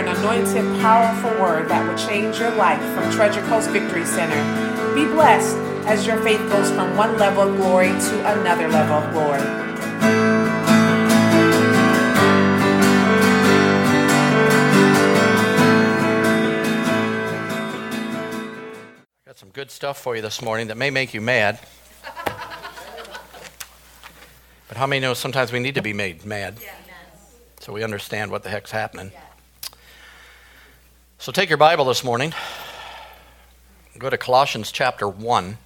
an anointed, powerful word that will change your life from Treasure Coast Victory Center. Be blessed as your faith goes from one level of glory to another level of glory. Got some good stuff for you this morning that may make you mad. but how many know sometimes we need to be made mad? So we understand what the heck's happening. So take your Bible this morning. Go to Colossians chapter 1.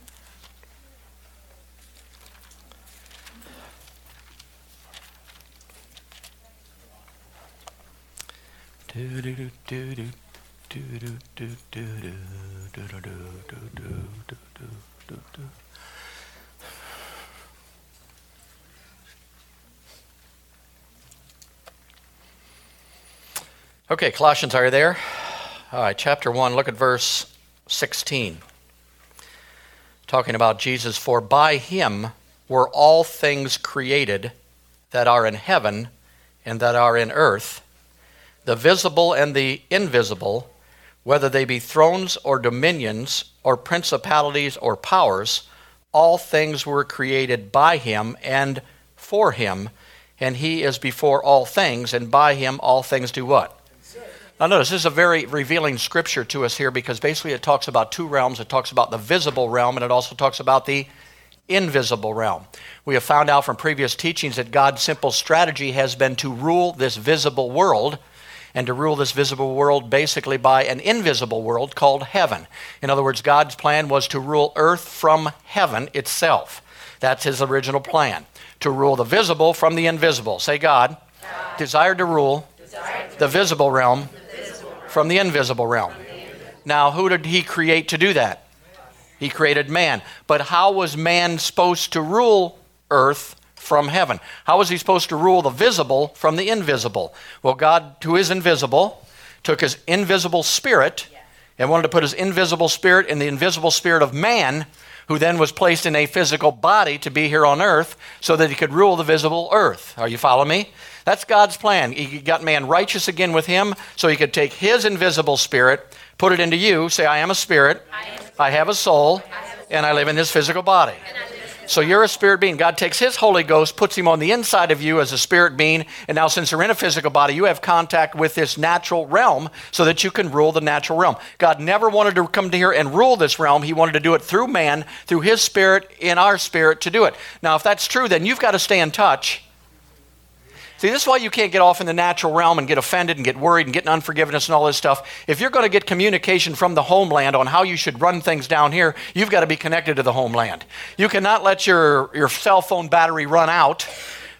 Okay, Colossians, are you there? All right, chapter 1, look at verse 16. Talking about Jesus, for by him were all things created that are in heaven and that are in earth, the visible and the invisible, whether they be thrones or dominions or principalities or powers, all things were created by him and for him, and he is before all things, and by him all things do what? Now, notice this is a very revealing scripture to us here because basically it talks about two realms. It talks about the visible realm and it also talks about the invisible realm. We have found out from previous teachings that God's simple strategy has been to rule this visible world and to rule this visible world basically by an invisible world called heaven. In other words, God's plan was to rule earth from heaven itself. That's his original plan to rule the visible from the invisible. Say, God, God. desired to rule desired to the visible realm from the invisible realm. Now, who did he create to do that? He created man. But how was man supposed to rule earth from heaven? How was he supposed to rule the visible from the invisible? Well, God, who is invisible, took his invisible spirit and wanted to put his invisible spirit in the invisible spirit of man, who then was placed in a physical body to be here on earth so that he could rule the visible earth. Are you following me? That's God's plan. He got man righteous again with him so he could take his invisible spirit, put it into you, say, I am a spirit, I have a soul, and I live in this physical body. So you're a spirit being. God takes His Holy Ghost, puts Him on the inside of you as a spirit being, and now since you're in a physical body, you have contact with this natural realm so that you can rule the natural realm. God never wanted to come to here and rule this realm. He wanted to do it through man, through His Spirit, in our spirit to do it. Now, if that's true, then you've got to stay in touch See, this is why you can't get off in the natural realm and get offended and get worried and get unforgiveness and all this stuff. If you're going to get communication from the homeland on how you should run things down here, you've got to be connected to the homeland. You cannot let your, your cell phone battery run out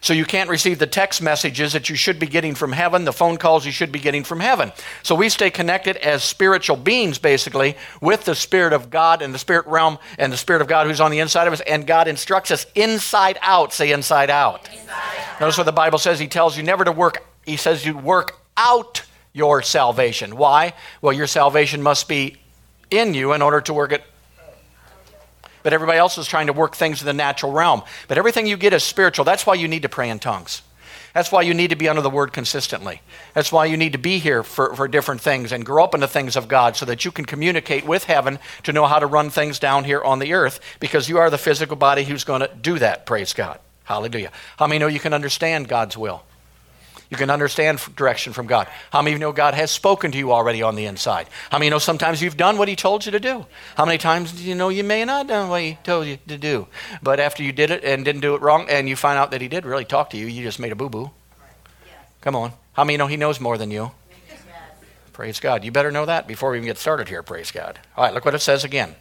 so you can't receive the text messages that you should be getting from heaven, the phone calls you should be getting from heaven. So we stay connected as spiritual beings, basically, with the Spirit of God and the Spirit realm and the Spirit of God who's on the inside of us. And God instructs us inside out. Say inside out. Inside out. Notice what the Bible says. He tells you never to work, He says you work out your salvation. Why? Well, your salvation must be in you in order to work it but everybody else is trying to work things in the natural realm. But everything you get is spiritual. That's why you need to pray in tongues. That's why you need to be under the word consistently. That's why you need to be here for, for different things and grow up in the things of God so that you can communicate with heaven to know how to run things down here on the earth because you are the physical body who's going to do that. Praise God. Hallelujah. How many know you can understand God's will? You can understand direction from God. How many of you know God has spoken to you already on the inside? How many know sometimes you've done what He told you to do? How many times do you know you may not have done what He told you to do? But after you did it and didn't do it wrong, and you find out that He did really talk to you, you just made a boo boo. Come on. How many know He knows more than you? Praise God. You better know that before we even get started here. Praise God. All right, look what it says again.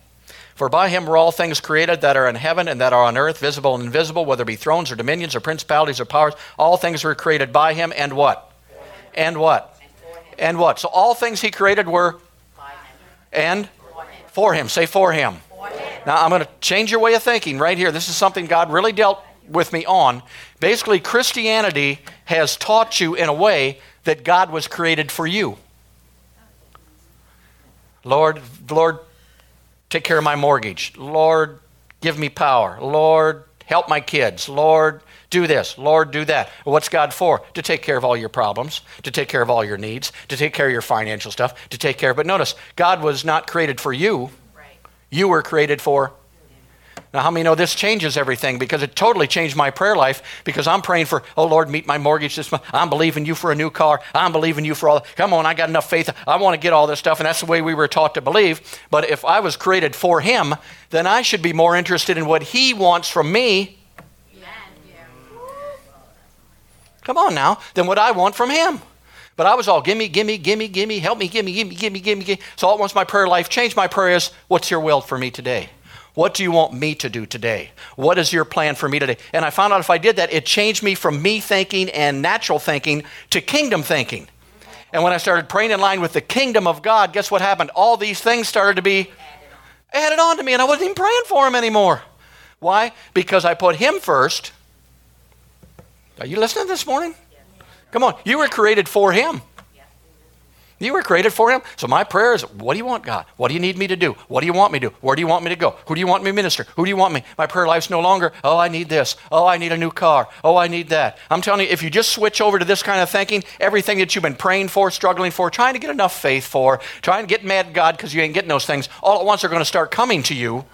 For by him were all things created that are in heaven and that are on earth, visible and invisible, whether it be thrones or dominions or principalities or powers. All things were created by him and what? And what? And what? So all things he created were and for him. Say for him. Now I'm going to change your way of thinking right here. This is something God really dealt with me on. Basically, Christianity has taught you in a way that God was created for you. Lord, Lord, take care of my mortgage. Lord, give me power. Lord, help my kids. Lord, do this. Lord, do that. What's God for? To take care of all your problems, to take care of all your needs, to take care of your financial stuff, to take care of. But notice, God was not created for you. You were created for now, how many know this changes everything? Because it totally changed my prayer life because I'm praying for, oh Lord, meet my mortgage this month. I'm believing you for a new car. I'm believing you for all. Come on, I got enough faith. I want to get all this stuff. And that's the way we were taught to believe. But if I was created for Him, then I should be more interested in what He wants from me. Come on now, than what I want from Him. But I was all gimme, gimme, gimme, gimme, help me, gimme, gimme, gimme, gimme, gimme. So all once my prayer life changed, my prayer is, what's your will for me today? What do you want me to do today? What is your plan for me today? And I found out if I did that, it changed me from me thinking and natural thinking to kingdom thinking. And when I started praying in line with the kingdom of God, guess what happened? All these things started to be added on to me, and I wasn't even praying for Him anymore. Why? Because I put Him first. Are you listening this morning? Come on, you were created for Him. You were created for him. So my prayer is, what do you want, God? What do you need me to do? What do you want me to do? Where do you want me to go? Who do you want me to minister? Who do you want me? My prayer life's no longer, oh, I need this. Oh, I need a new car. Oh, I need that. I'm telling you, if you just switch over to this kind of thinking, everything that you've been praying for, struggling for, trying to get enough faith for, trying to get mad at God because you ain't getting those things, all at once are going to start coming to you.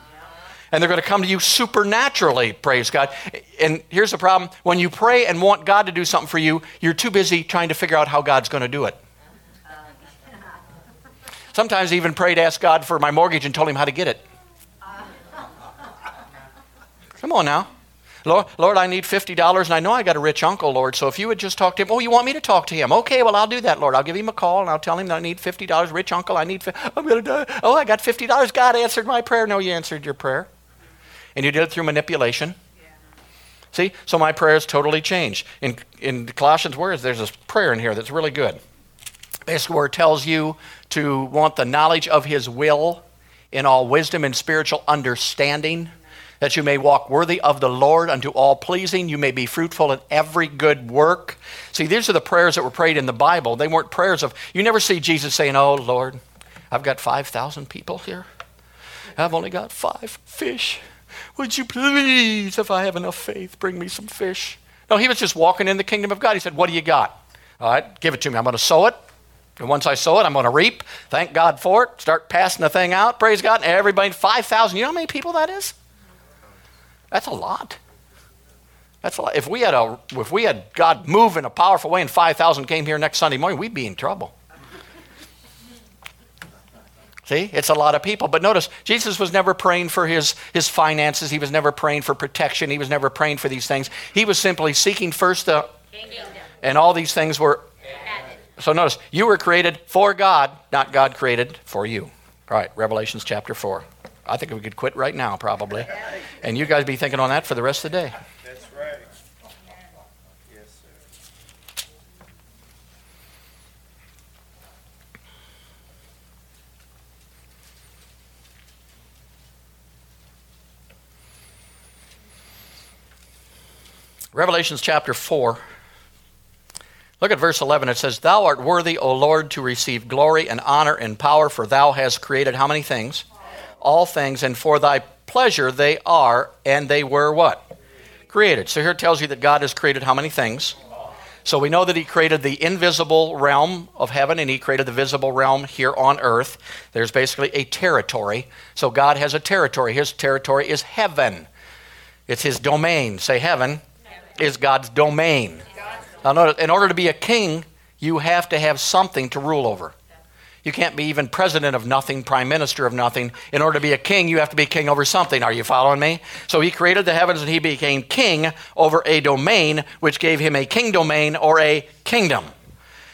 And they're going to come to you supernaturally, praise God. And here's the problem when you pray and want God to do something for you, you're too busy trying to figure out how God's going to do it. Sometimes I even prayed, asked God for my mortgage and told him how to get it. Come on now. Lord, Lord, I need $50 and I know I got a rich uncle, Lord. So if you would just talk to him, oh, you want me to talk to him? Okay, well, I'll do that, Lord. I'll give him a call and I'll tell him that I need $50. Rich uncle, I need, I'm going to die. Oh, I got $50. God answered my prayer. No, you answered your prayer. And you did it through manipulation. See, so my prayer has totally changed. In, in Colossians words, there's a prayer in here that's really good. Basically, where it tells you to want the knowledge of his will in all wisdom and spiritual understanding, that you may walk worthy of the Lord unto all pleasing, you may be fruitful in every good work. See, these are the prayers that were prayed in the Bible. They weren't prayers of, you never see Jesus saying, Oh, Lord, I've got 5,000 people here. I've only got five fish. Would you please, if I have enough faith, bring me some fish? No, he was just walking in the kingdom of God. He said, What do you got? All right, give it to me. I'm going to sow it. And once I sow it, I'm going to reap. Thank God for it. Start passing the thing out. Praise God. And everybody, 5,000. You know how many people that is? That's a lot. That's a lot. If we had, a, if we had God move in a powerful way and 5,000 came here next Sunday morning, we'd be in trouble. See, it's a lot of people. But notice, Jesus was never praying for his, his finances. He was never praying for protection. He was never praying for these things. He was simply seeking first the. And all these things were so notice, you were created for God, not God created for you. All right, Revelations chapter 4. I think we could quit right now, probably. And you guys be thinking on that for the rest of the day. That's right. Yes, sir. Revelations chapter 4. Look at verse 11. It says, Thou art worthy, O Lord, to receive glory and honor and power, for thou hast created how many things? All things, and for thy pleasure they are, and they were what? Created. So here it tells you that God has created how many things? So we know that He created the invisible realm of heaven and He created the visible realm here on earth. There's basically a territory. So God has a territory. His territory is heaven, it's His domain. Say, heaven, heaven. is God's domain. Now, in order to be a king, you have to have something to rule over. You can't be even president of nothing, prime minister of nothing. In order to be a king, you have to be king over something. Are you following me? So he created the heavens and he became king over a domain, which gave him a king domain or a kingdom.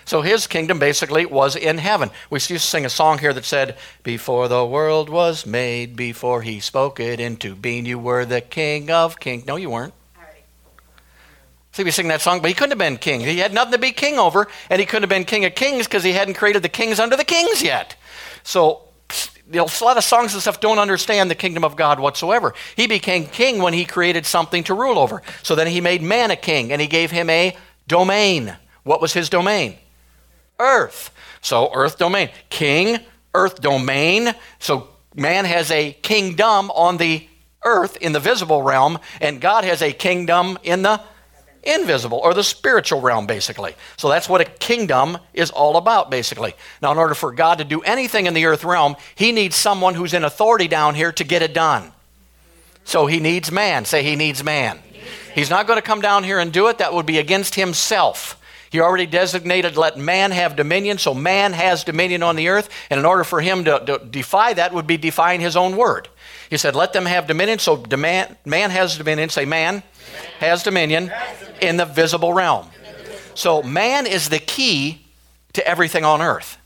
So his kingdom basically was in heaven. We used to sing a song here that said, Before the world was made, before he spoke it into being, you were the king of kings. No, you weren't. See, we sing that song, but he couldn't have been king. He had nothing to be king over, and he couldn't have been king of kings because he hadn't created the kings under the kings yet. So, you know, a lot of songs and stuff don't understand the kingdom of God whatsoever. He became king when he created something to rule over. So then he made man a king, and he gave him a domain. What was his domain? Earth. So, earth domain. King, earth domain. So, man has a kingdom on the earth in the visible realm, and God has a kingdom in the invisible or the spiritual realm, basically. So that's what a kingdom is all about, basically. Now, in order for God to do anything in the earth realm, he needs someone who's in authority down here to get it done. So he needs man. Say, he needs man. He's not going to come down here and do it. That would be against himself. He already designated, let man have dominion, so man has dominion on the earth. And in order for him to, to defy that, would be defying his own word. He said, let them have dominion, so demand, man has dominion. Say, man has dominion in the visible realm. So man is the key to everything on earth.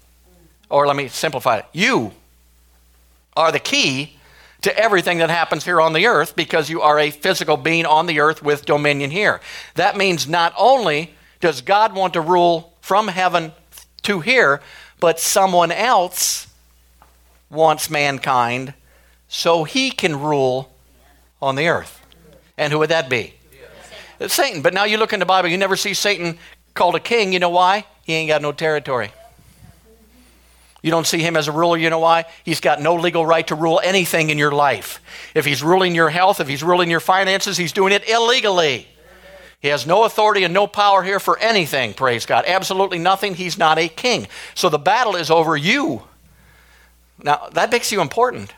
Or let me simplify it. You are the key to everything that happens here on the earth because you are a physical being on the earth with dominion here. That means not only does God want to rule from heaven to here, but someone else wants mankind so he can rule on the earth. And who would that be? Satan. But now you look in the Bible, you never see Satan called a king. You know why? He ain't got no territory. You don't see him as a ruler. You know why? He's got no legal right to rule anything in your life. If he's ruling your health, if he's ruling your finances, he's doing it illegally. He has no authority and no power here for anything, praise God. Absolutely nothing. He's not a king. So the battle is over you. Now, that makes you important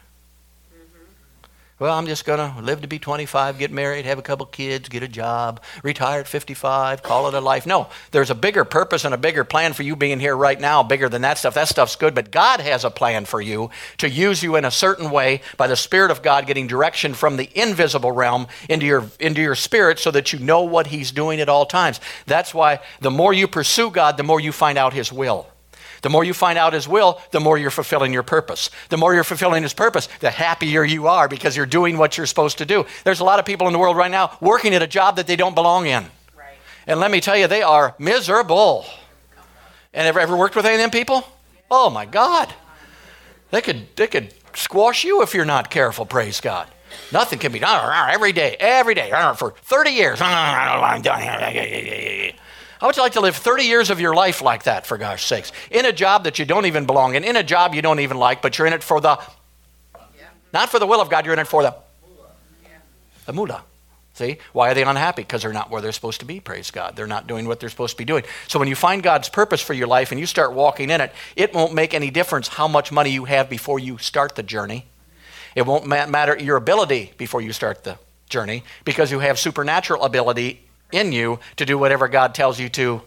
well, I'm just going to live to be 25, get married, have a couple kids, get a job, retire at 55, call it a life. No, there's a bigger purpose and a bigger plan for you being here right now, bigger than that stuff. That stuff's good, but God has a plan for you to use you in a certain way by the Spirit of God getting direction from the invisible realm into your, into your spirit so that you know what He's doing at all times. That's why the more you pursue God, the more you find out His will. The more you find out His will, the more you're fulfilling your purpose. The more you're fulfilling His purpose, the happier you are because you're doing what you're supposed to do. There's a lot of people in the world right now working at a job that they don't belong in. Right. And let me tell you, they are miserable. And ever, ever worked with any of them people? Oh my God. They could, they could squash you if you're not careful, praise God. Nothing can be done every day, every day, for 30 years. How would you like to live 30 years of your life like that, for gosh sakes? In a job that you don't even belong in, in a job you don't even like, but you're in it for the, not for the will of God, you're in it for the, the moolah. See? Why are they unhappy? Because they're not where they're supposed to be, praise God. They're not doing what they're supposed to be doing. So when you find God's purpose for your life and you start walking in it, it won't make any difference how much money you have before you start the journey. It won't matter your ability before you start the journey because you have supernatural ability in you to do whatever God tells you to.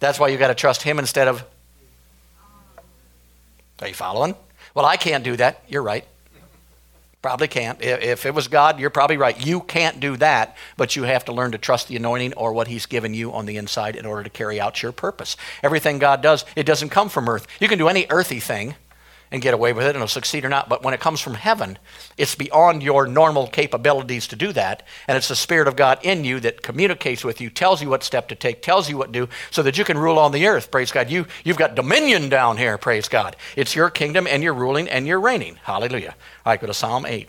That's why you got to trust Him instead of. Are you following? Well, I can't do that. You're right. Probably can't. If it was God, you're probably right. You can't do that, but you have to learn to trust the anointing or what He's given you on the inside in order to carry out your purpose. Everything God does, it doesn't come from earth. You can do any earthy thing, and get away with it and it'll succeed or not. But when it comes from heaven, it's beyond your normal capabilities to do that. And it's the Spirit of God in you that communicates with you, tells you what step to take, tells you what to do, so that you can rule on the earth. Praise God. You, you've got dominion down here. Praise God. It's your kingdom and you're ruling and you're reigning. Hallelujah. All right, go to Psalm 8.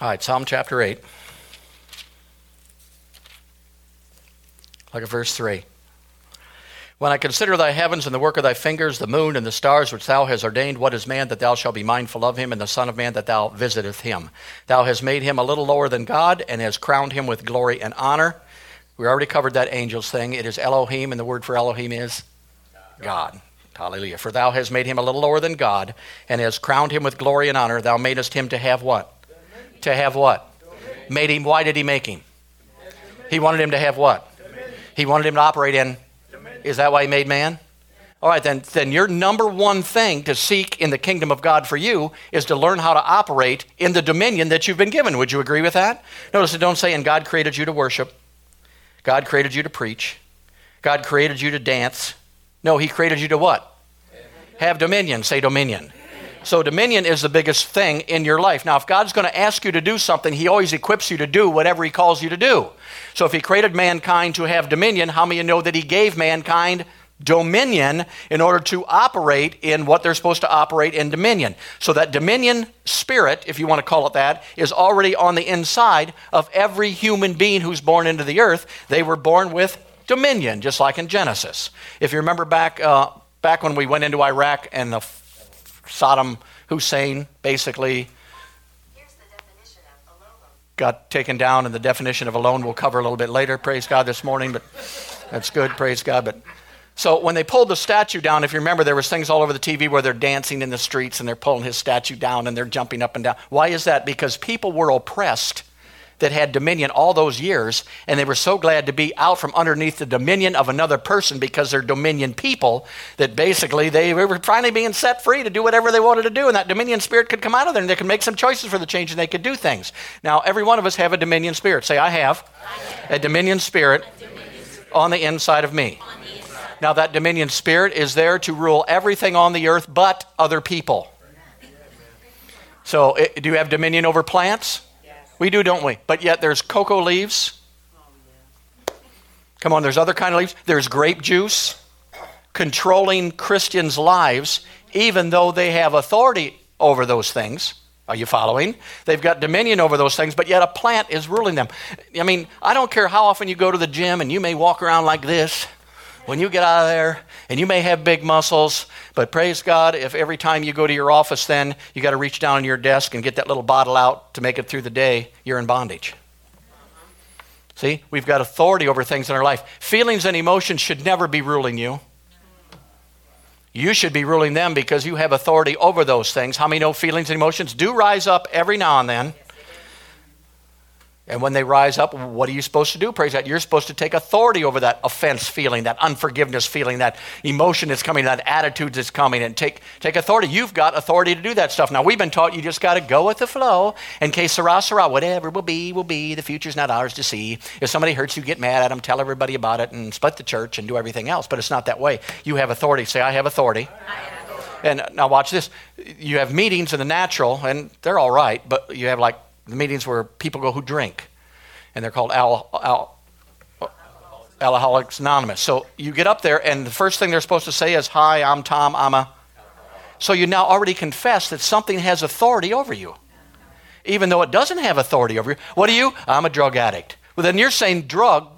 All right, Psalm chapter 8. Look at verse 3. When I consider thy heavens and the work of thy fingers, the moon and the stars which thou hast ordained, what is man that thou shalt be mindful of him, and the Son of Man that thou visiteth him? Thou hast made him a little lower than God, and hast crowned him with glory and honor. We already covered that angels thing. It is Elohim, and the word for Elohim is God. Hallelujah. For thou hast made him a little lower than God, and hast crowned him with glory and honor. Thou madest him to have what? To have what? Made him, why did he make him? He wanted him to have what? He wanted him to operate in. Is that why he made man? All right, then, then your number one thing to seek in the kingdom of God for you is to learn how to operate in the dominion that you've been given. Would you agree with that? Notice it don't say, and God created you to worship. God created you to preach. God created you to dance. No, He created you to what? Have dominion. Say dominion. So dominion is the biggest thing in your life. Now, if God's going to ask you to do something, He always equips you to do whatever He calls you to do. So if He created mankind to have dominion, how many know that He gave mankind dominion in order to operate in what they're supposed to operate in dominion? So that dominion spirit, if you want to call it that, is already on the inside of every human being who's born into the earth. They were born with dominion, just like in Genesis. If you remember back, uh, back when we went into Iraq and the Saddam Hussein basically got taken down, and the definition of alone we'll cover a little bit later. Praise God this morning, but that's good. Praise God. But so when they pulled the statue down, if you remember, there was things all over the TV where they're dancing in the streets and they're pulling his statue down and they're jumping up and down. Why is that? Because people were oppressed that had dominion all those years, and they were so glad to be out from underneath the dominion of another person because they're dominion people that basically they were finally being set free to do whatever they wanted to do, and that dominion spirit could come out of there, and they could make some choices for the change, and they could do things. Now, every one of us have a dominion spirit. Say, I have, a dominion spirit on the inside of me. Now, that dominion spirit is there to rule everything on the earth but other people. So, do you have dominion over plants? We do, don't we? But yet there's cocoa leaves. Come on, there's other kind of leaves. There's grape juice controlling Christians' lives, even though they have authority over those things. Are you following? They've got dominion over those things, but yet a plant is ruling them. I mean, I don't care how often you go to the gym and you may walk around like this when you get out of there, and you may have big muscles, but praise God, if every time you go to your office, then you got to reach down on your desk and get that little bottle out to make it through the day, you're in bondage. See, we've got authority over things in our life. Feelings and emotions should never be ruling you. You should be ruling them because you have authority over those things. How many know feelings and emotions do rise up every now and then? And when they rise up, what are you supposed to do? Praise God. You're supposed to take authority over that offense feeling, that unforgiveness feeling, that emotion that's coming, that attitude that's coming, and take, take authority. You've got authority to do that stuff. Now, we've been taught you just got to go with the flow. And Que sera, sera. Whatever will be, will be. The future's not ours to see. If somebody hurts you, get mad at them, tell everybody about it, and split the church and do everything else. But it's not that way. You have authority. Say, I have authority. I have authority. And now, watch this. You have meetings in the natural, and they're all right, but you have like the meetings where people go who drink, and they're called al, al, Alcoholics Anonymous. So you get up there, and the first thing they're supposed to say is, Hi, I'm Tom, I'm a. So you now already confess that something has authority over you, even though it doesn't have authority over you. What are you? I'm a drug addict. Well, then you're saying drug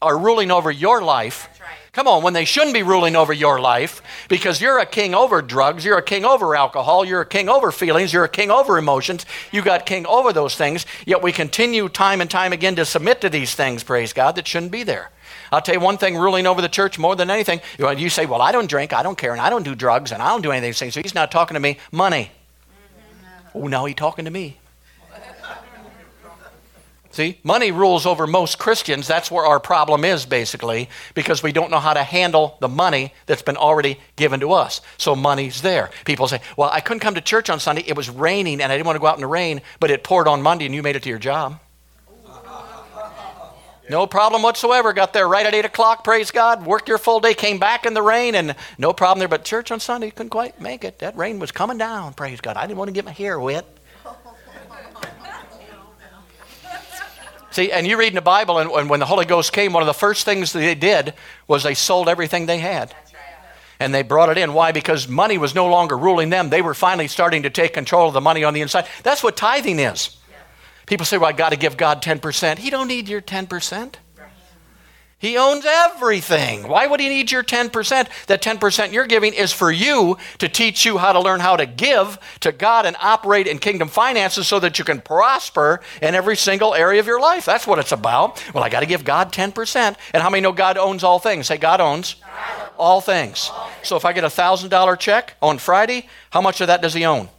are ruling over your life Come on, when they shouldn't be ruling over your life because you're a king over drugs, you're a king over alcohol, you're a king over feelings, you're a king over emotions, you got king over those things, yet we continue time and time again to submit to these things, praise God, that shouldn't be there. I'll tell you one thing ruling over the church more than anything. You say, Well, I don't drink, I don't care, and I don't do drugs, and I don't do any of these things. So he's not talking to me. Money. Oh, now he's talking to me. See, money rules over most Christians. That's where our problem is, basically, because we don't know how to handle the money that's been already given to us. So money's there. People say, Well, I couldn't come to church on Sunday. It was raining and I didn't want to go out in the rain, but it poured on Monday and you made it to your job. No problem whatsoever. Got there right at 8 o'clock, praise God. Worked your full day, came back in the rain, and no problem there. But church on Sunday, couldn't quite make it. That rain was coming down, praise God. I didn't want to get my hair wet. See, and you read in the Bible, and, and when the Holy Ghost came, one of the first things they did was they sold everything they had. And they brought it in. Why? Because money was no longer ruling them. They were finally starting to take control of the money on the inside. That's what tithing is. People say, well, I got to give God 10%. He don't need your 10%. He owns everything. Why would he need your 10%? That 10% you're giving is for you to teach you how to learn how to give to God and operate in kingdom finances so that you can prosper in every single area of your life. That's what it's about. Well, I got to give God 10%. And how many know God owns all things? Say, God owns all things. So if I get a $1,000 check on Friday, how much of that does he own?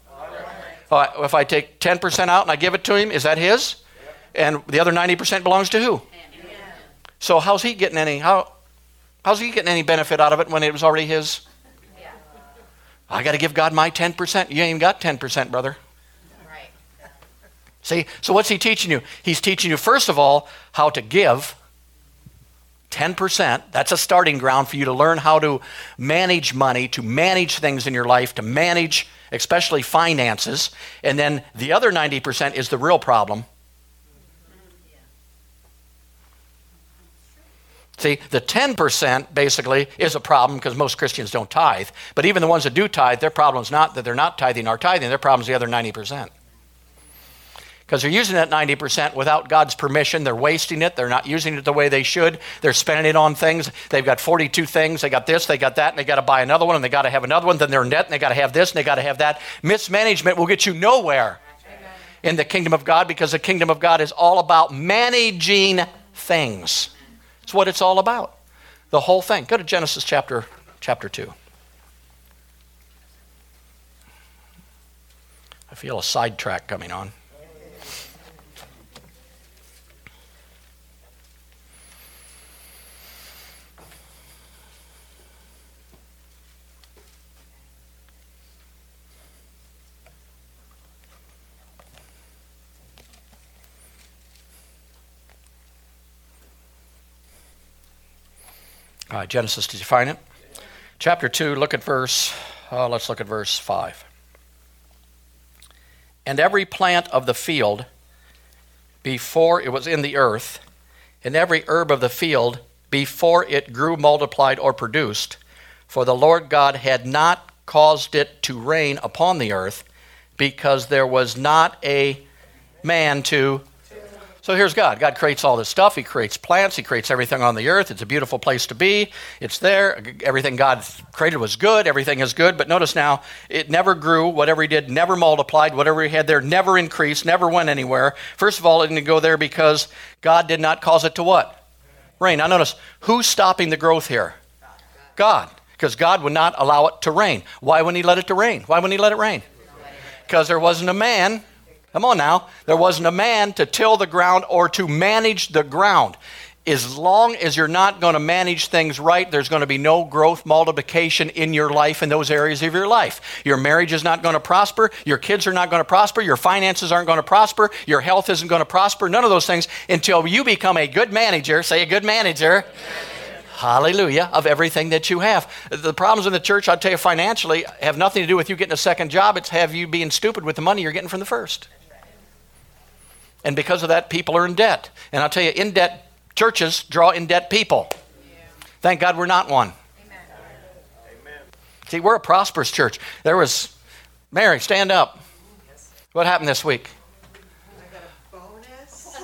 Uh, if I take 10% out and I give it to him, is that his? And the other 90% belongs to who? So how's he getting any how how's he getting any benefit out of it when it was already his? Yeah. I got to give God my 10%. You ain't even got 10%, brother. Right. See, so what's he teaching you? He's teaching you first of all how to give 10%. That's a starting ground for you to learn how to manage money, to manage things in your life, to manage especially finances. And then the other 90% is the real problem. See, the 10% basically is a problem because most Christians don't tithe. But even the ones that do tithe, their problem is not that they're not tithing or tithing, their problem is the other 90% because they're using that 90% without God's permission. They're wasting it. They're not using it the way they should. They're spending it on things. They've got 42 things. They got this, they got that, and they got to buy another one, and they got to have another one. Then they're in debt, and they got to have this, and they got to have that. Mismanagement will get you nowhere in the kingdom of God because the kingdom of God is all about managing things. It's what it's all about. The whole thing. Go to Genesis chapter chapter 2. I feel a sidetrack coming on. Right, Genesis, did you find it? Chapter 2, look at verse, uh, let's look at verse 5. And every plant of the field before it was in the earth, and every herb of the field before it grew, multiplied, or produced, for the Lord God had not caused it to rain upon the earth, because there was not a man to so here's God. God creates all this stuff. He creates plants. He creates everything on the earth. It's a beautiful place to be. It's there. Everything God created was good. Everything is good. But notice now, it never grew. Whatever He did never multiplied. Whatever He had there never increased, never went anywhere. First of all, it didn't go there because God did not cause it to what? Rain. Now notice, who's stopping the growth here? God. Because God would not allow it to rain. Why wouldn't He let it to rain? Why wouldn't He let it rain? Because there wasn't a man Come on now. There wasn't a man to till the ground or to manage the ground. As long as you're not going to manage things right, there's going to be no growth, multiplication in your life in those areas of your life. Your marriage is not going to prosper. Your kids are not going to prosper. Your finances aren't going to prosper. Your health isn't going to prosper. None of those things until you become a good manager. Say a good manager. Hallelujah, of everything that you have. The problems in the church, I'll tell you financially, have nothing to do with you getting a second job. It's have you being stupid with the money you're getting from the first. And because of that, people are in debt. And I'll tell you, in debt churches draw in debt people. Yeah. Thank God we're not one. Amen. See, we're a prosperous church. There was, Mary, stand up. Yes. What happened this week? I got a bonus.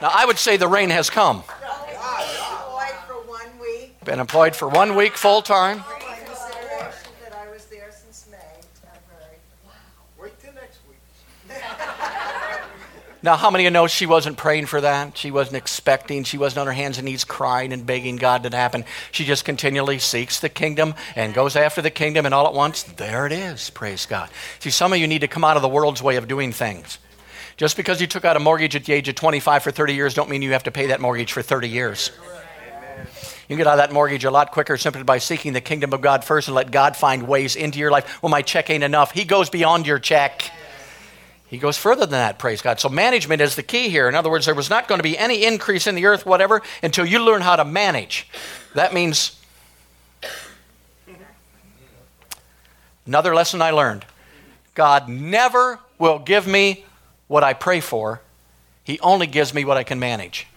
Now, I would say the rain has come. Been employed for one week full time. Now, how many of you know she wasn't praying for that? She wasn't expecting. She wasn't on her hands and knees crying and begging God to happen. She just continually seeks the kingdom and goes after the kingdom, and all at once, there it is. Praise God. See, some of you need to come out of the world's way of doing things. Just because you took out a mortgage at the age of 25 for 30 years, don't mean you have to pay that mortgage for 30 years. You can get out of that mortgage a lot quicker simply by seeking the kingdom of God first and let God find ways into your life. Well, my check ain't enough. He goes beyond your check. He goes further than that, praise God. So, management is the key here. In other words, there was not going to be any increase in the earth, whatever, until you learn how to manage. That means another lesson I learned God never will give me what I pray for, He only gives me what I can manage.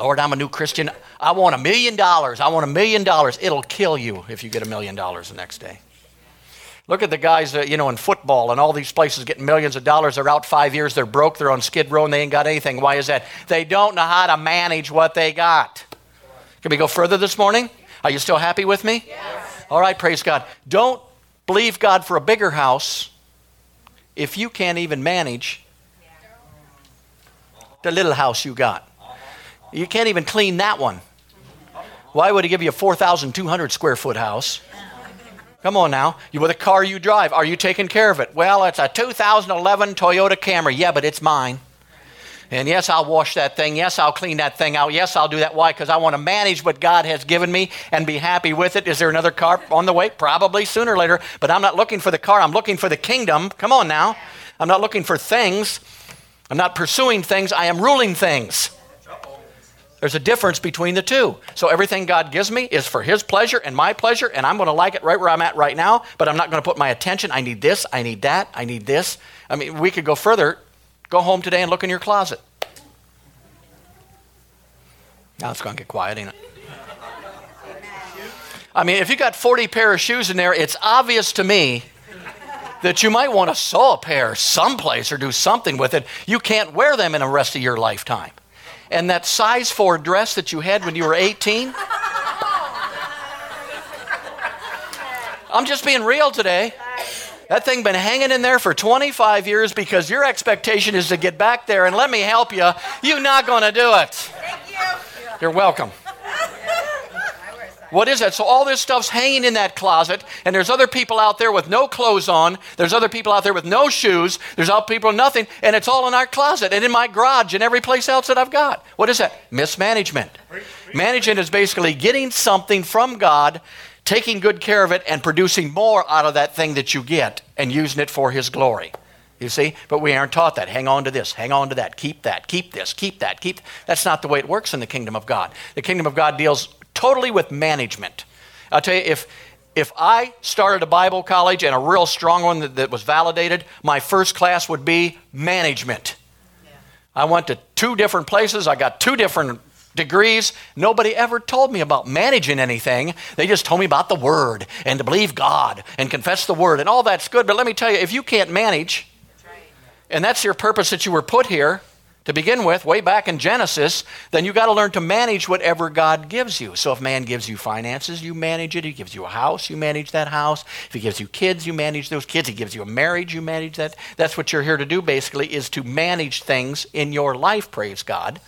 Lord, I'm a new Christian. I want a million dollars. I want a million dollars. It'll kill you if you get a million dollars the next day. Look at the guys, that, you know, in football and all these places getting millions of dollars. They're out five years. They're broke. They're on skid row and they ain't got anything. Why is that? They don't know how to manage what they got. Can we go further this morning? Are you still happy with me? Yes. All right, praise God. Don't believe God for a bigger house if you can't even manage the little house you got. You can't even clean that one. Why would he give you a 4,200 square foot house? Come on now. You with a car you drive, are you taking care of it? Well, it's a 2011 Toyota Camry. Yeah, but it's mine. And yes, I'll wash that thing. Yes, I'll clean that thing out. Yes, I'll do that. Why? Because I want to manage what God has given me and be happy with it. Is there another car on the way? Probably sooner or later. But I'm not looking for the car. I'm looking for the kingdom. Come on now. I'm not looking for things. I'm not pursuing things. I am ruling things. There's a difference between the two. So everything God gives me is for His pleasure and my pleasure, and I'm going to like it right where I'm at right now, but I'm not going to put my attention. I need this, I need that, I need this. I mean, we could go further. Go home today and look in your closet. Now it's going to get quiet, ain't it? I mean, if you got 40 pair of shoes in there, it's obvious to me that you might want to sew a pair someplace or do something with it. You can't wear them in the rest of your lifetime. And that size 4 dress that you had when you were 18, I'm just being real today. That thing been hanging in there for 25 years because your expectation is to get back there and let me help you. You're not going to do it. Thank you. You're welcome. What is that? So all this stuff's hanging in that closet, and there's other people out there with no clothes on. There's other people out there with no shoes. There's other people nothing, and it's all in our closet and in my garage and every place else that I've got. What is that? Mismanagement. Management is basically getting something from God, taking good care of it, and producing more out of that thing that you get and using it for His glory. You see? But we aren't taught that. Hang on to this, hang on to that, keep that, keep this, keep that, keep. That's not the way it works in the kingdom of God. The kingdom of God deals totally with management. I'll tell you, if, if I started a Bible college and a real strong one that, that was validated, my first class would be management. I went to two different places, I got two different degrees. Nobody ever told me about managing anything. They just told me about the Word and to believe God and confess the Word, and all that's good. But let me tell you, if you can't manage, and that's your purpose that you were put here, to begin with, way back in Genesis, then you got to learn to manage whatever God gives you. So if man gives you finances, you manage it. He gives you a house, you manage that house. If he gives you kids, you manage those kids. He gives you a marriage, you manage that. That's what you're here to do basically is to manage things in your life, praise God.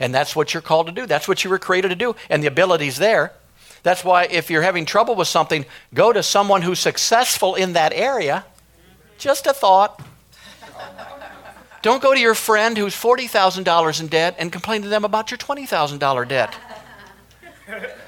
And that's what you're called to do. That's what you were created to do. And the ability's there. That's why if you're having trouble with something, go to someone who's successful in that area. Just a thought. Don't go to your friend who's $40,000 in debt and complain to them about your $20,000 debt.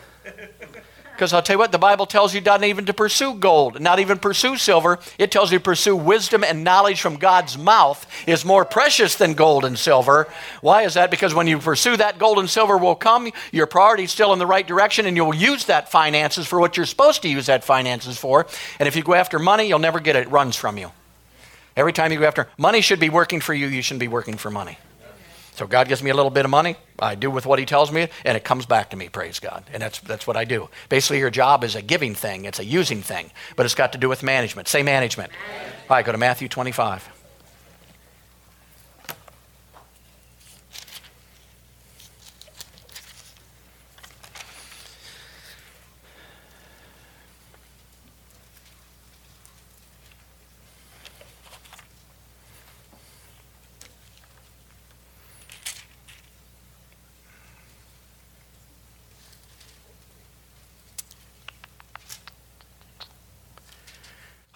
Because I'll tell you what, the Bible tells you not even to pursue gold, not even pursue silver. It tells you to pursue wisdom and knowledge from God's mouth is more precious than gold and silver. Why is that? Because when you pursue that, gold and silver will come. Your priority is still in the right direction, and you'll use that finances for what you're supposed to use that finances for. And if you go after money, you'll never get it. It runs from you. Every time you go after money should be working for you, you shouldn't be working for money. So God gives me a little bit of money, I do with what He tells me, and it comes back to me, praise God. And that's, that's what I do. Basically, your job is a giving thing, it's a using thing, but it's got to do with management. Say management. All right, go to Matthew 25.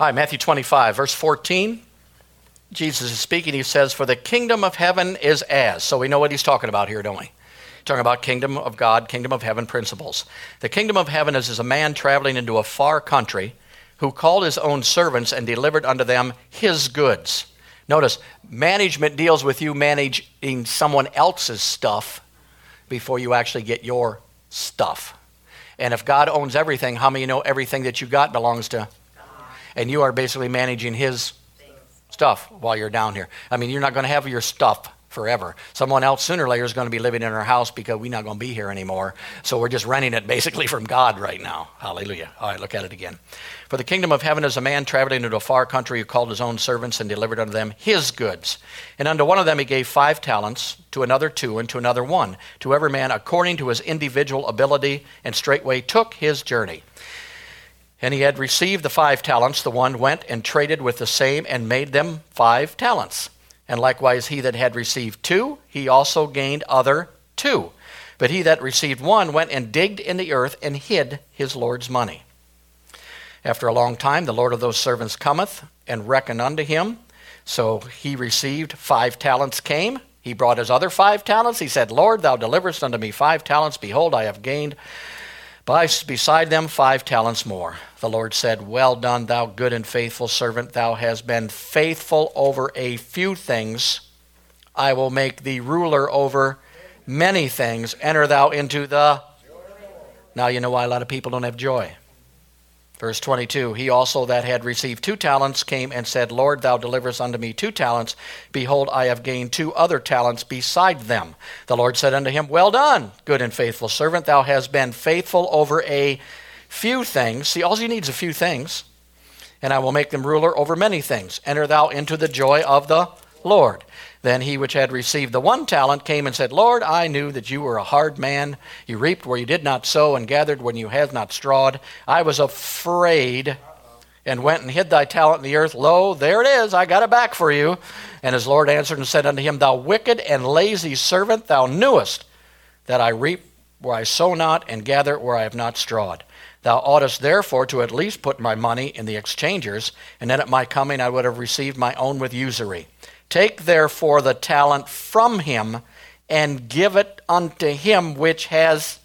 Right, Matthew 25, verse 14. Jesus is speaking. He says, For the kingdom of heaven is as. So we know what he's talking about here, don't we? Talking about kingdom of God, kingdom of heaven principles. The kingdom of heaven is as a man traveling into a far country who called his own servants and delivered unto them his goods. Notice, management deals with you managing someone else's stuff before you actually get your stuff. And if God owns everything, how many know everything that you got belongs to and you are basically managing his stuff while you're down here. I mean, you're not going to have your stuff forever. Someone else sooner or later is going to be living in our house because we're not going to be here anymore. So we're just renting it basically from God right now. Hallelujah. All right, look at it again. For the kingdom of heaven is a man traveling into a far country who called his own servants and delivered unto them his goods. And unto one of them he gave five talents, to another two, and to another one, to every man according to his individual ability, and straightway took his journey. And he had received the five talents. The one went and traded with the same and made them five talents. And likewise, he that had received two, he also gained other two. But he that received one went and digged in the earth and hid his Lord's money. After a long time, the Lord of those servants cometh and reckon unto him. So he received five talents, came. He brought his other five talents. He said, Lord, thou deliverest unto me five talents. Behold, I have gained Beside them five talents more. The Lord said, Well done, thou good and faithful servant. Thou hast been faithful over a few things. I will make thee ruler over many things. Enter thou into the. Now you know why a lot of people don't have joy. Verse 22 He also that had received two talents came and said, Lord, thou deliverest unto me two talents. Behold, I have gained two other talents beside them. The Lord said unto him, Well done, good and faithful servant. Thou hast been faithful over a few things. See, all you need is a few things, and I will make them ruler over many things. Enter thou into the joy of the Lord. Then he which had received the one talent came and said, Lord, I knew that you were a hard man. You reaped where you did not sow, and gathered when you had not strawed. I was afraid and went and hid thy talent in the earth. Lo, there it is. I got it back for you. And his Lord answered and said unto him, Thou wicked and lazy servant, thou knewest that I reap where I sow not, and gather where I have not strawed. Thou oughtest therefore to at least put my money in the exchangers, and then at my coming I would have received my own with usury. Take therefore the talent from him and give it unto him which has.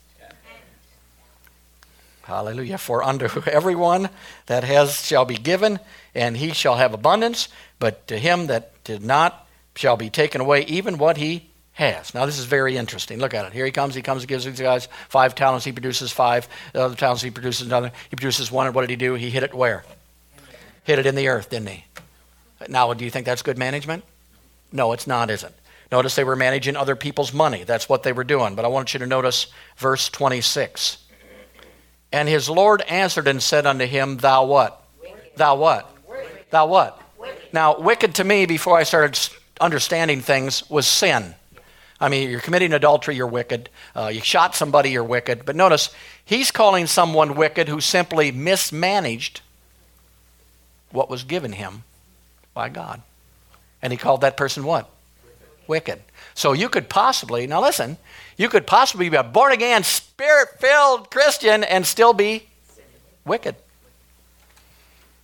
Hallelujah. For unto everyone that has shall be given, and he shall have abundance, but to him that did not shall be taken away even what he has. Now, this is very interesting. Look at it. Here he comes. He comes and gives these guys five talents. He produces five. The other talents, he produces another. He produces one. And what did he do? He hit it where? Hit it in the earth, didn't he? Now, do you think that's good management? No, it's not, is it? Notice they were managing other people's money. That's what they were doing. But I want you to notice verse 26. And his Lord answered and said unto him, Thou what? Wicked. Thou what? Wicked. Thou what? Wicked. Now, wicked to me, before I started understanding things, was sin. I mean, you're committing adultery, you're wicked. Uh, you shot somebody, you're wicked. But notice, he's calling someone wicked who simply mismanaged what was given him by God. And he called that person what? Wicked. So you could possibly, now listen, you could possibly be a born again, spirit filled Christian and still be wicked.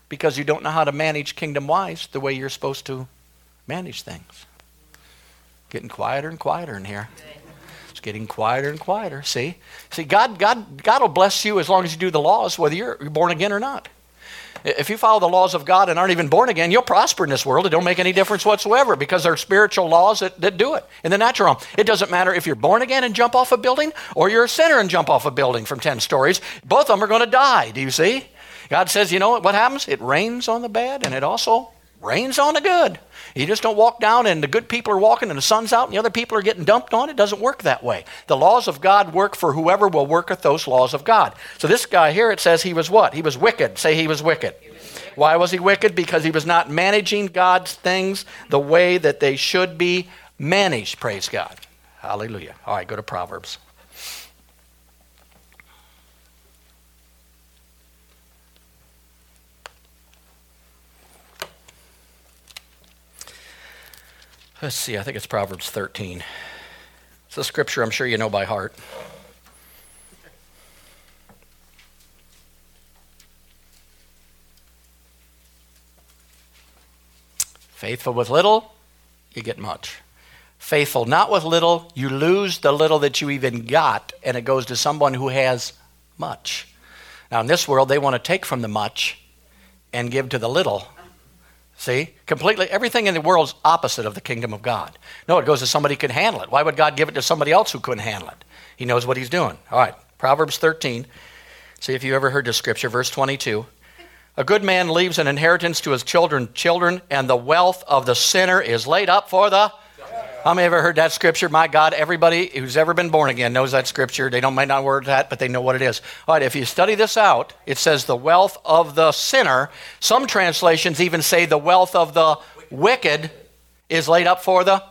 Because you don't know how to manage kingdom wise the way you're supposed to manage things. Getting quieter and quieter in here. It's getting quieter and quieter. See? See, God, God, God will bless you as long as you do the laws, whether you're born again or not. If you follow the laws of God and aren't even born again, you'll prosper in this world. It don't make any difference whatsoever because there are spiritual laws that, that do it in the natural realm. It doesn't matter if you're born again and jump off a building or you're a sinner and jump off a building from 10 stories. Both of them are going to die. Do you see? God says, you know what, what happens? It rains on the bad and it also rains on the good. You just don't walk down and the good people are walking and the sun's out and the other people are getting dumped on. It doesn't work that way. The laws of God work for whoever will work at those laws of God. So this guy here, it says he was what? He was wicked. Say he was wicked. Why was he wicked? Because he was not managing God's things the way that they should be managed. Praise God. Hallelujah. All right, go to Proverbs. Let's see, I think it's Proverbs 13. It's a scripture I'm sure you know by heart. Faithful with little, you get much. Faithful not with little, you lose the little that you even got, and it goes to someone who has much. Now, in this world, they want to take from the much and give to the little. See? Completely, everything in the world is opposite of the kingdom of God. No, it goes to somebody who can handle it. Why would God give it to somebody else who couldn't handle it? He knows what he's doing. All right, Proverbs 13. See if you ever heard this scripture, verse 22. A good man leaves an inheritance to his children, children, and the wealth of the sinner is laid up for the. How many ever heard that scripture? My God, everybody who's ever been born again knows that scripture. They don't might not word that, but they know what it is. All right, if you study this out, it says the wealth of the sinner. Some translations even say the wealth of the wicked is laid up for the.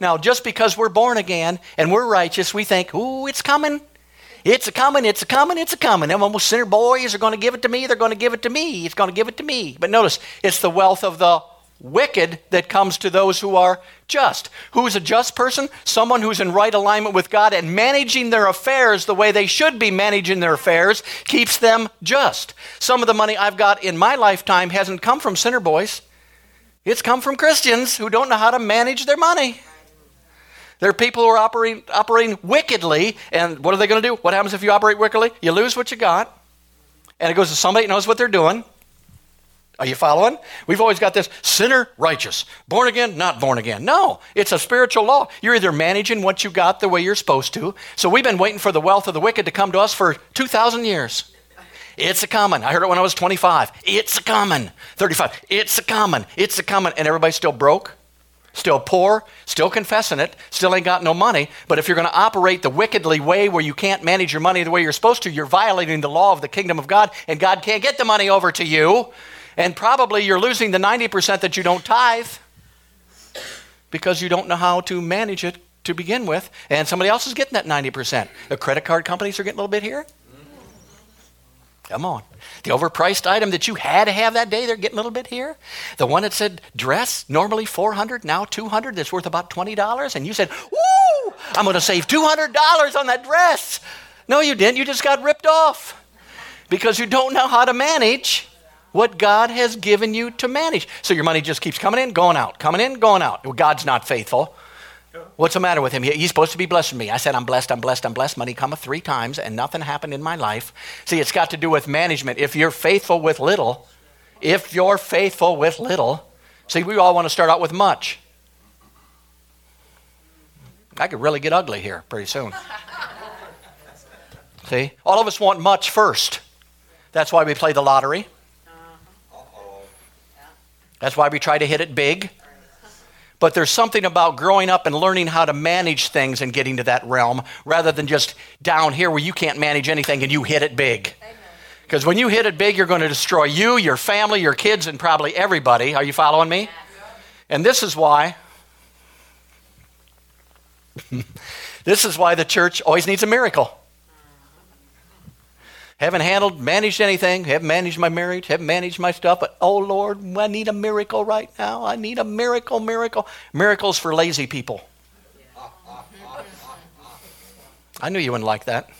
Now, just because we're born again and we're righteous, we think, ooh, it's coming. It's a coming, it's a coming, it's a coming. Them almost sinner boys are going to give it to me, they're going to give it to me, it's going to give it to me. But notice, it's the wealth of the wicked that comes to those who are just. Who's a just person? Someone who's in right alignment with God and managing their affairs the way they should be managing their affairs keeps them just. Some of the money I've got in my lifetime hasn't come from sinner boys. It's come from Christians who don't know how to manage their money. There are people who are operating, operating wickedly, and what are they going to do? What happens if you operate wickedly? You lose what you got, and it goes to somebody that knows what they're doing. Are you following? We've always got this sinner, righteous, born again, not born again. No, it's a spiritual law. You're either managing what you got the way you're supposed to. So we've been waiting for the wealth of the wicked to come to us for 2,000 years. It's a common. I heard it when I was 25. It's a common. 35. It's a common. It's a common. And everybody's still broke, still poor, still confessing it, still ain't got no money. But if you're going to operate the wickedly way where you can't manage your money the way you're supposed to, you're violating the law of the kingdom of God, and God can't get the money over to you. And probably you're losing the 90% that you don't tithe because you don't know how to manage it to begin with. And somebody else is getting that 90%. The credit card companies are getting a little bit here. Come on. The overpriced item that you had to have that day, they're getting a little bit here. The one that said dress, normally 400, now 200, that's worth about $20. And you said, woo, I'm going to save $200 on that dress. No, you didn't. You just got ripped off because you don't know how to manage what God has given you to manage. So your money just keeps coming in, going out, coming in, going out. Well, God's not faithful. What's the matter with him? He's supposed to be blessing me. I said, I'm blessed, I'm blessed, I'm blessed. Money cometh three times, and nothing happened in my life. See, it's got to do with management. If you're faithful with little, if you're faithful with little, see, we all want to start out with much. I could really get ugly here pretty soon. see, all of us want much first. That's why we play the lottery. That's why we try to hit it big. But there's something about growing up and learning how to manage things and getting to that realm rather than just down here where you can't manage anything and you hit it big. Because when you hit it big, you're going to destroy you, your family, your kids, and probably everybody. Are you following me? And this is why. this is why the church always needs a miracle. Haven't handled, managed anything, haven't managed my marriage, haven't managed my stuff, but oh Lord, I need a miracle right now. I need a miracle, miracle. Miracles for lazy people. I knew you wouldn't like that.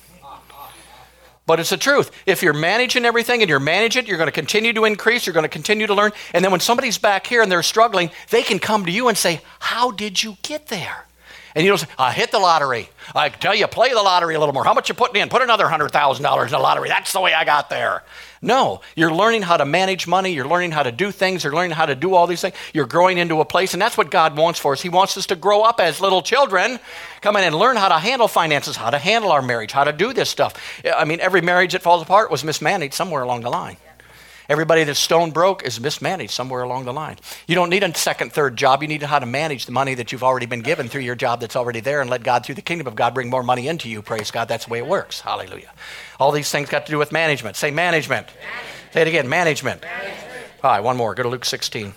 But it's the truth. If you're managing everything and you're managing it, you're going to continue to increase, you're going to continue to learn. And then when somebody's back here and they're struggling, they can come to you and say, How did you get there? And you don't say, I hit the lottery. I tell you, play the lottery a little more. How much you putting in? Put another $100,000 in the lottery. That's the way I got there. No, you're learning how to manage money. You're learning how to do things. You're learning how to do all these things. You're growing into a place, and that's what God wants for us. He wants us to grow up as little children, come in and learn how to handle finances, how to handle our marriage, how to do this stuff. I mean, every marriage that falls apart was mismanaged somewhere along the line. Everybody that's stone broke is mismanaged somewhere along the line. You don't need a second, third job. You need to how to manage the money that you've already been given through your job that's already there and let God, through the kingdom of God, bring more money into you. Praise God. That's the way it works. Hallelujah. All these things got to do with management. Say management. management. Say it again management. management. All right, one more. Go to Luke 16.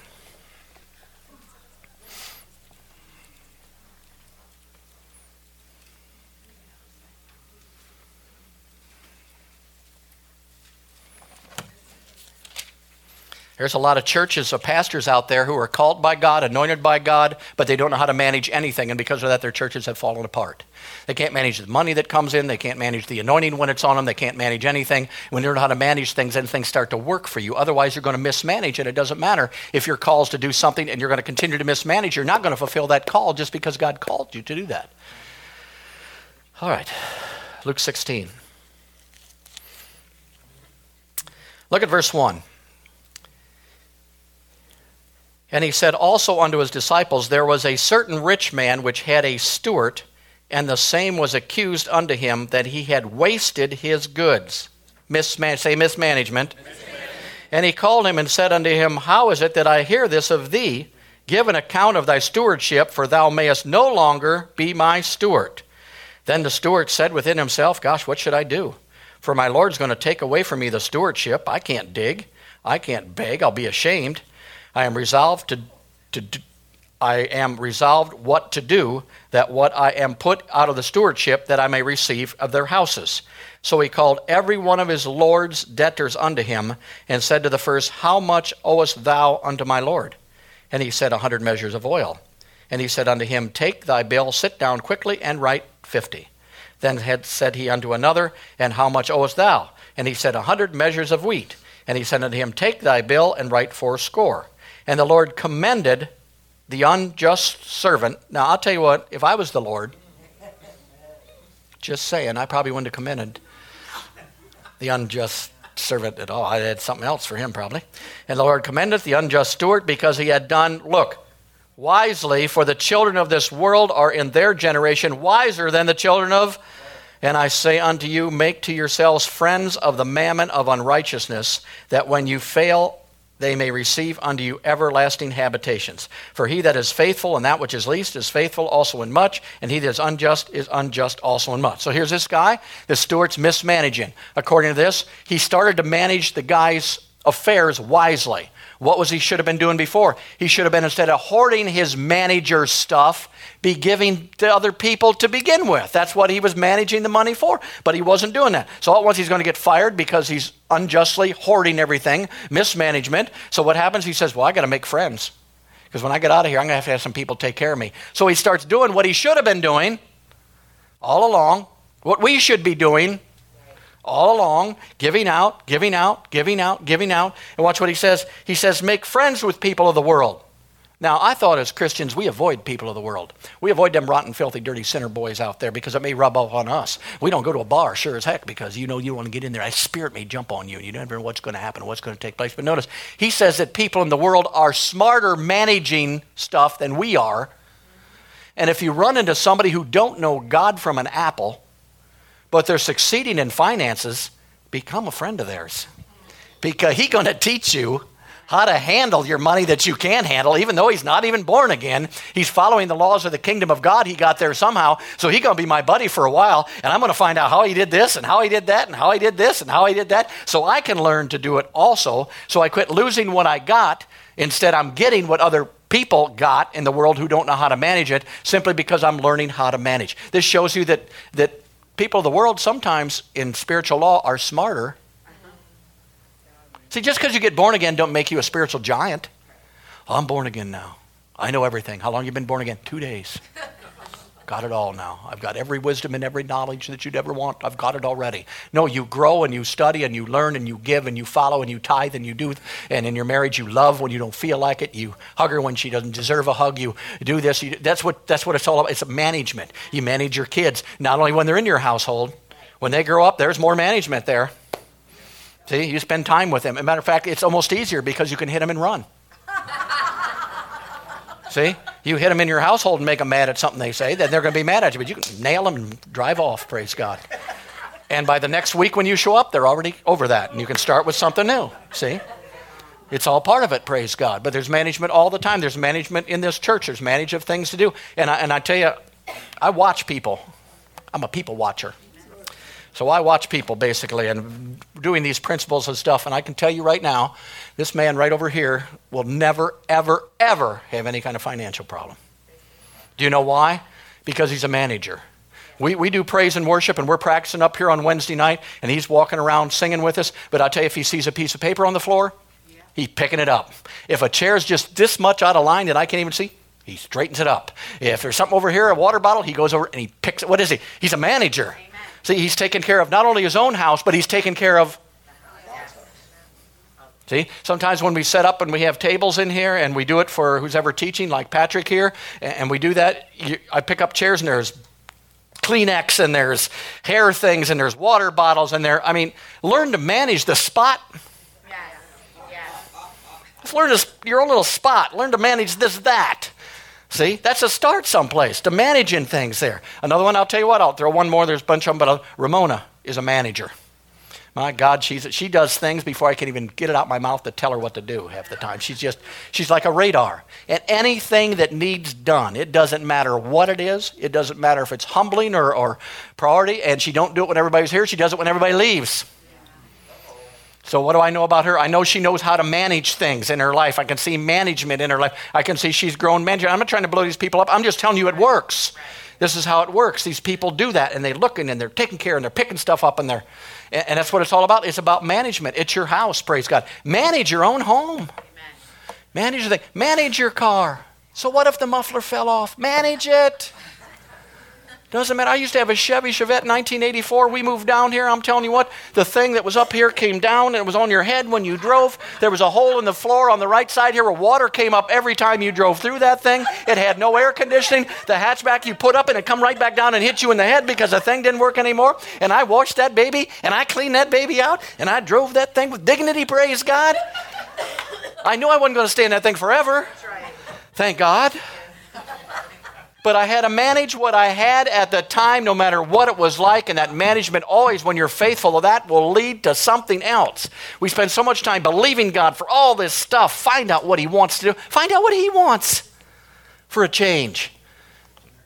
There's a lot of churches of pastors out there who are called by God, anointed by God, but they don't know how to manage anything, and because of that, their churches have fallen apart. They can't manage the money that comes in, they can't manage the anointing when it's on them, they can't manage anything. When you learn how to manage things, then things start to work for you. Otherwise, you're going to mismanage it. It doesn't matter if your call's to do something and you're going to continue to mismanage, you're not going to fulfill that call just because God called you to do that. All right, Luke 16. Look at verse 1. And he said also unto his disciples, There was a certain rich man which had a steward, and the same was accused unto him that he had wasted his goods. Say mismanagement. And he called him and said unto him, How is it that I hear this of thee? Give an account of thy stewardship, for thou mayest no longer be my steward. Then the steward said within himself, Gosh, what should I do? For my Lord's going to take away from me the stewardship. I can't dig. I can't beg. I'll be ashamed. I am resolved to, to do, I am resolved what to do, that what I am put out of the stewardship, that I may receive of their houses. So he called every one of his lord's debtors unto him, and said to the first, How much owest thou unto my lord? And he said, A hundred measures of oil. And he said unto him, Take thy bill, sit down quickly, and write fifty. Then had said he unto another, And how much owest thou? And he said, A hundred measures of wheat. And he said unto him, Take thy bill, and write fourscore. And the Lord commended the unjust servant. Now, I'll tell you what, if I was the Lord, just saying, I probably wouldn't have commended the unjust servant at all. I had something else for him, probably. And the Lord commendeth the unjust steward because he had done, look, wisely, for the children of this world are in their generation wiser than the children of. And I say unto you, make to yourselves friends of the mammon of unrighteousness, that when you fail, they may receive unto you everlasting habitations. For he that is faithful in that which is least is faithful also in much, and he that is unjust is unjust also in much. So here's this guy, the steward's mismanaging. According to this, he started to manage the guy's affairs wisely. What was he should have been doing before? He should have been instead of hoarding his manager's stuff, be giving to other people to begin with. That's what he was managing the money for. But he wasn't doing that. So all at once he's going to get fired because he's unjustly hoarding everything, mismanagement. So what happens? He says, Well, I got to make friends. Because when I get out of here, I'm going to have to have some people take care of me. So he starts doing what he should have been doing all along, what we should be doing all along, giving out, giving out, giving out, giving out. And watch what he says. He says, make friends with people of the world. Now, I thought as Christians, we avoid people of the world. We avoid them rotten, filthy, dirty sinner boys out there because it may rub off on us. We don't go to a bar, sure as heck, because you know you want to get in there. A spirit may jump on you, and you don't know what's going to happen, what's going to take place. But notice, he says that people in the world are smarter managing stuff than we are. And if you run into somebody who don't know God from an apple, but they're succeeding in finances, become a friend of theirs. Because he's going to teach you how to handle your money that you can handle, even though he's not even born again. He's following the laws of the kingdom of God. He got there somehow. So he's going to be my buddy for a while, and I'm going to find out how he did this and how he did that and how he did this and how he did that. So I can learn to do it also. So I quit losing what I got. Instead, I'm getting what other people got in the world who don't know how to manage it simply because I'm learning how to manage. This shows you that, that people of the world sometimes in spiritual law are smarter. See, just because you get born again don't make you a spiritual giant. Oh, I'm born again now. I know everything. How long you been born again? Two days. Got it all now. I've got every wisdom and every knowledge that you'd ever want. I've got it already. No, you grow and you study and you learn and you give and you follow and you tithe and you do. And in your marriage, you love when you don't feel like it. You hug her when she doesn't deserve a hug. You do this. You, that's, what, that's what it's all about. It's management. You manage your kids, not only when they're in your household, when they grow up, there's more management there. See, you spend time with them. As a matter of fact, it's almost easier because you can hit them and run. See? You hit them in your household and make them mad at something they say, then they're going to be mad at you. But you can nail them and drive off, praise God. And by the next week when you show up, they're already over that. And you can start with something new. See? It's all part of it, praise God. But there's management all the time. There's management in this church. There's manage of things to do. And I, and I tell you, I watch people. I'm a people watcher. So I watch people basically and doing these principles and stuff. And I can tell you right now, this man right over here will never, ever, ever have any kind of financial problem. Do you know why? Because he's a manager. We, we do praise and worship, and we're practicing up here on Wednesday night, and he's walking around singing with us. But I'll tell you, if he sees a piece of paper on the floor, he's picking it up. If a chair is just this much out of line that I can't even see, he straightens it up. If there's something over here, a water bottle, he goes over and he picks it. What is he? He's a manager. See, he's taken care of not only his own house, but he's taken care of. See, sometimes when we set up and we have tables in here and we do it for who's ever teaching, like Patrick here, and we do that, you, I pick up chairs and there's Kleenex and there's hair things and there's water bottles and there. I mean, learn to manage the spot. Yes. Yes. Just learn to, your own little spot. Learn to manage this, that. See, that's a start someplace to managing things there. Another one, I'll tell you what, I'll throw one more. There's a bunch of them, but uh, Ramona is a manager. My God, she's, she does things before I can even get it out my mouth to tell her what to do half the time. She's just, she's like a radar. And anything that needs done, it doesn't matter what it is. It doesn't matter if it's humbling or, or priority. And she don't do it when everybody's here. She does it when everybody leaves. So, what do I know about her? I know she knows how to manage things in her life. I can see management in her life. I can see she's grown management. I'm not trying to blow these people up. I'm just telling you it works. This is how it works. These people do that, and they're looking and they're taking care and they're picking stuff up, and they're, and that's what it's all about. It's about management. It's your house, praise God. Manage your own home. Amen. Manage the thing. Manage your car. So, what if the muffler fell off? Manage it. Doesn't matter. I used to have a Chevy Chevette 1984. We moved down here. I'm telling you what, the thing that was up here came down and it was on your head when you drove. There was a hole in the floor on the right side here where water came up every time you drove through that thing. It had no air conditioning. The hatchback you put up and it come right back down and hit you in the head because the thing didn't work anymore. And I washed that baby and I cleaned that baby out and I drove that thing with dignity, praise God. I knew I wasn't going to stay in that thing forever. Thank God but I had to manage what I had at the time, no matter what it was like. And that management always, when you're faithful to that, will lead to something else. We spend so much time believing God for all this stuff. Find out what He wants to do, find out what He wants for a change.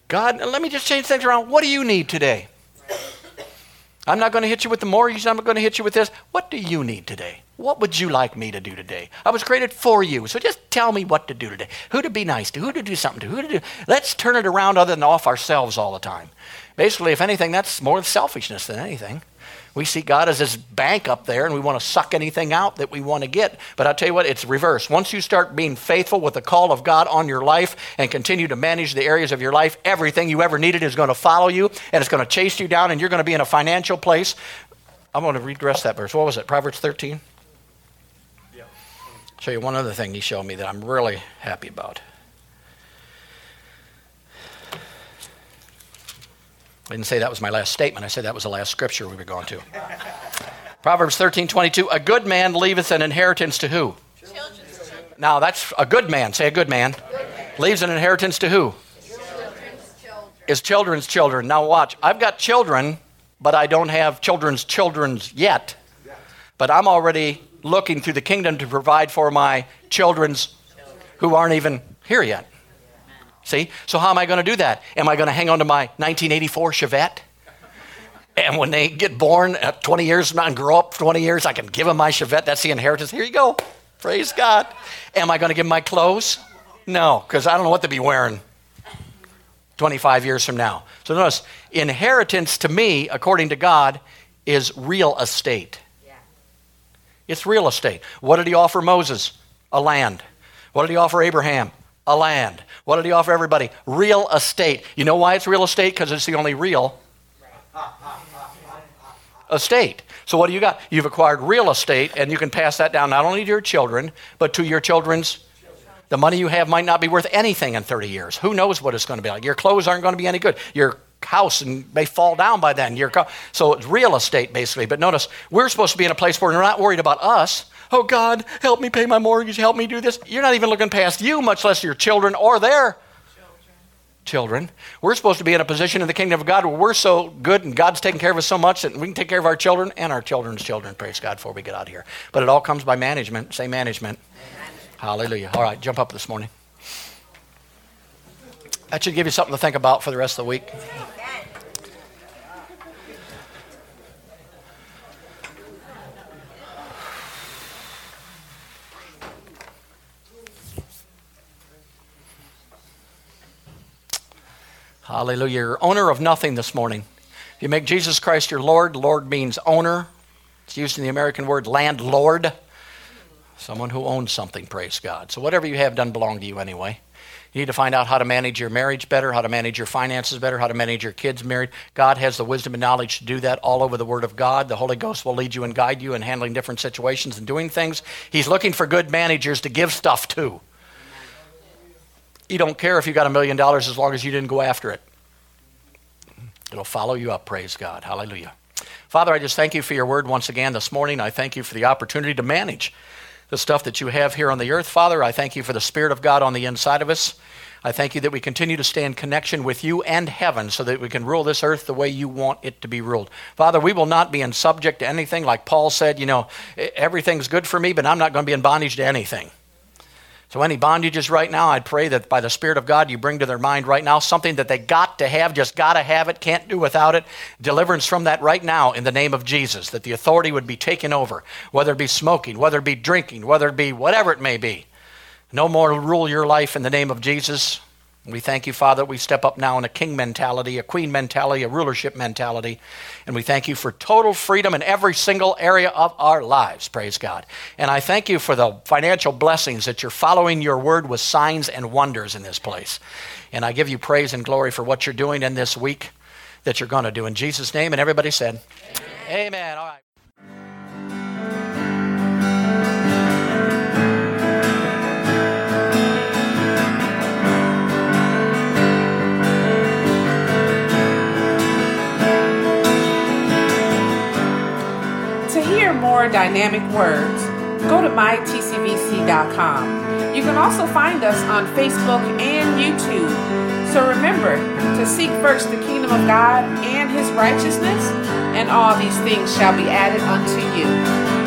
God, let me just change things around. What do you need today? I'm not going to hit you with the mortgage. I'm not going to hit you with this. What do you need today? What would you like me to do today? I was created for you, so just tell me what to do today. Who to be nice to, who to do something to, who to do. Let's turn it around other than off ourselves all the time. Basically, if anything, that's more selfishness than anything. We see God as this bank up there and we want to suck anything out that we want to get. But I'll tell you what, it's reverse. Once you start being faithful with the call of God on your life and continue to manage the areas of your life, everything you ever needed is going to follow you and it's going to chase you down and you're going to be in a financial place. I'm going to of that verse. What was it? Proverbs 13? Show you one other thing he showed me that I'm really happy about. I didn't say that was my last statement. I said that was the last scripture we were going to. Proverbs 13, 22. A good man leaveth an inheritance to who? Children. Now, that's a good man. Say a good man. Good man. Leaves an inheritance to who? Children's children. Is children's children. Now, watch. I've got children, but I don't have children's children's yet. But I'm already looking through the kingdom to provide for my children's who aren't even here yet. See? So, how am I going to do that? Am I going to hang on to my 1984 Chevette? And when they get born at 20 years and grow up 20 years, I can give them my Chevette. That's the inheritance. Here you go. Praise God. Am I going to give them my clothes? No, because I don't know what they'll be wearing 25 years from now. So notice, inheritance to me, according to God, is real estate. It's real estate. What did he offer Moses? A land. What did he offer Abraham? A land. What did he offer everybody? Real estate. You know why it's real estate? Because it's the only real estate. So what do you got? You've acquired real estate, and you can pass that down not only to your children, but to your children's. The money you have might not be worth anything in 30 years. Who knows what it's going to be like? Your clothes aren't going to be any good. Your house and may fall down by then. Your so it's real estate basically. But notice we're supposed to be in a place where we're not worried about us. Oh God, help me pay my mortgage. Help me do this. You're not even looking past you, much less your children or their children. We're supposed to be in a position in the kingdom of God where we're so good and God's taking care of us so much that we can take care of our children and our children's children. Praise God before we get out of here. But it all comes by management. Say management. Amen. Hallelujah. All right, jump up this morning. That should give you something to think about for the rest of the week. Hallelujah. You're owner of nothing this morning. If you make Jesus Christ your Lord, Lord means owner. It's used in the American word landlord. Someone who owns something, praise God. So whatever you have doesn't belong to you anyway. You need to find out how to manage your marriage better, how to manage your finances better, how to manage your kids married. God has the wisdom and knowledge to do that all over the Word of God. The Holy Ghost will lead you and guide you in handling different situations and doing things. He's looking for good managers to give stuff to. You don't care if you got a million dollars as long as you didn't go after it. It'll follow you up, praise God. Hallelujah. Father, I just thank you for your word once again this morning. I thank you for the opportunity to manage the stuff that you have here on the earth, Father. I thank you for the Spirit of God on the inside of us. I thank you that we continue to stay in connection with you and heaven so that we can rule this earth the way you want it to be ruled. Father, we will not be in subject to anything like Paul said, you know, everything's good for me, but I'm not going to be in bondage to anything. So, any bondages right now, I'd pray that by the Spirit of God you bring to their mind right now something that they got to have, just got to have it, can't do without it. Deliverance from that right now in the name of Jesus, that the authority would be taken over, whether it be smoking, whether it be drinking, whether it be whatever it may be. No more rule your life in the name of Jesus. We thank you, Father, we step up now in a king mentality, a queen mentality, a rulership mentality. And we thank you for total freedom in every single area of our lives. Praise God. And I thank you for the financial blessings that you're following your word with signs and wonders in this place. And I give you praise and glory for what you're doing in this week. that you're going to do. In Jesus' name, and everybody said, Amen. Amen. All right. More dynamic words, go to mytcvc.com. You can also find us on Facebook and YouTube. So remember to seek first the kingdom of God and his righteousness, and all these things shall be added unto you.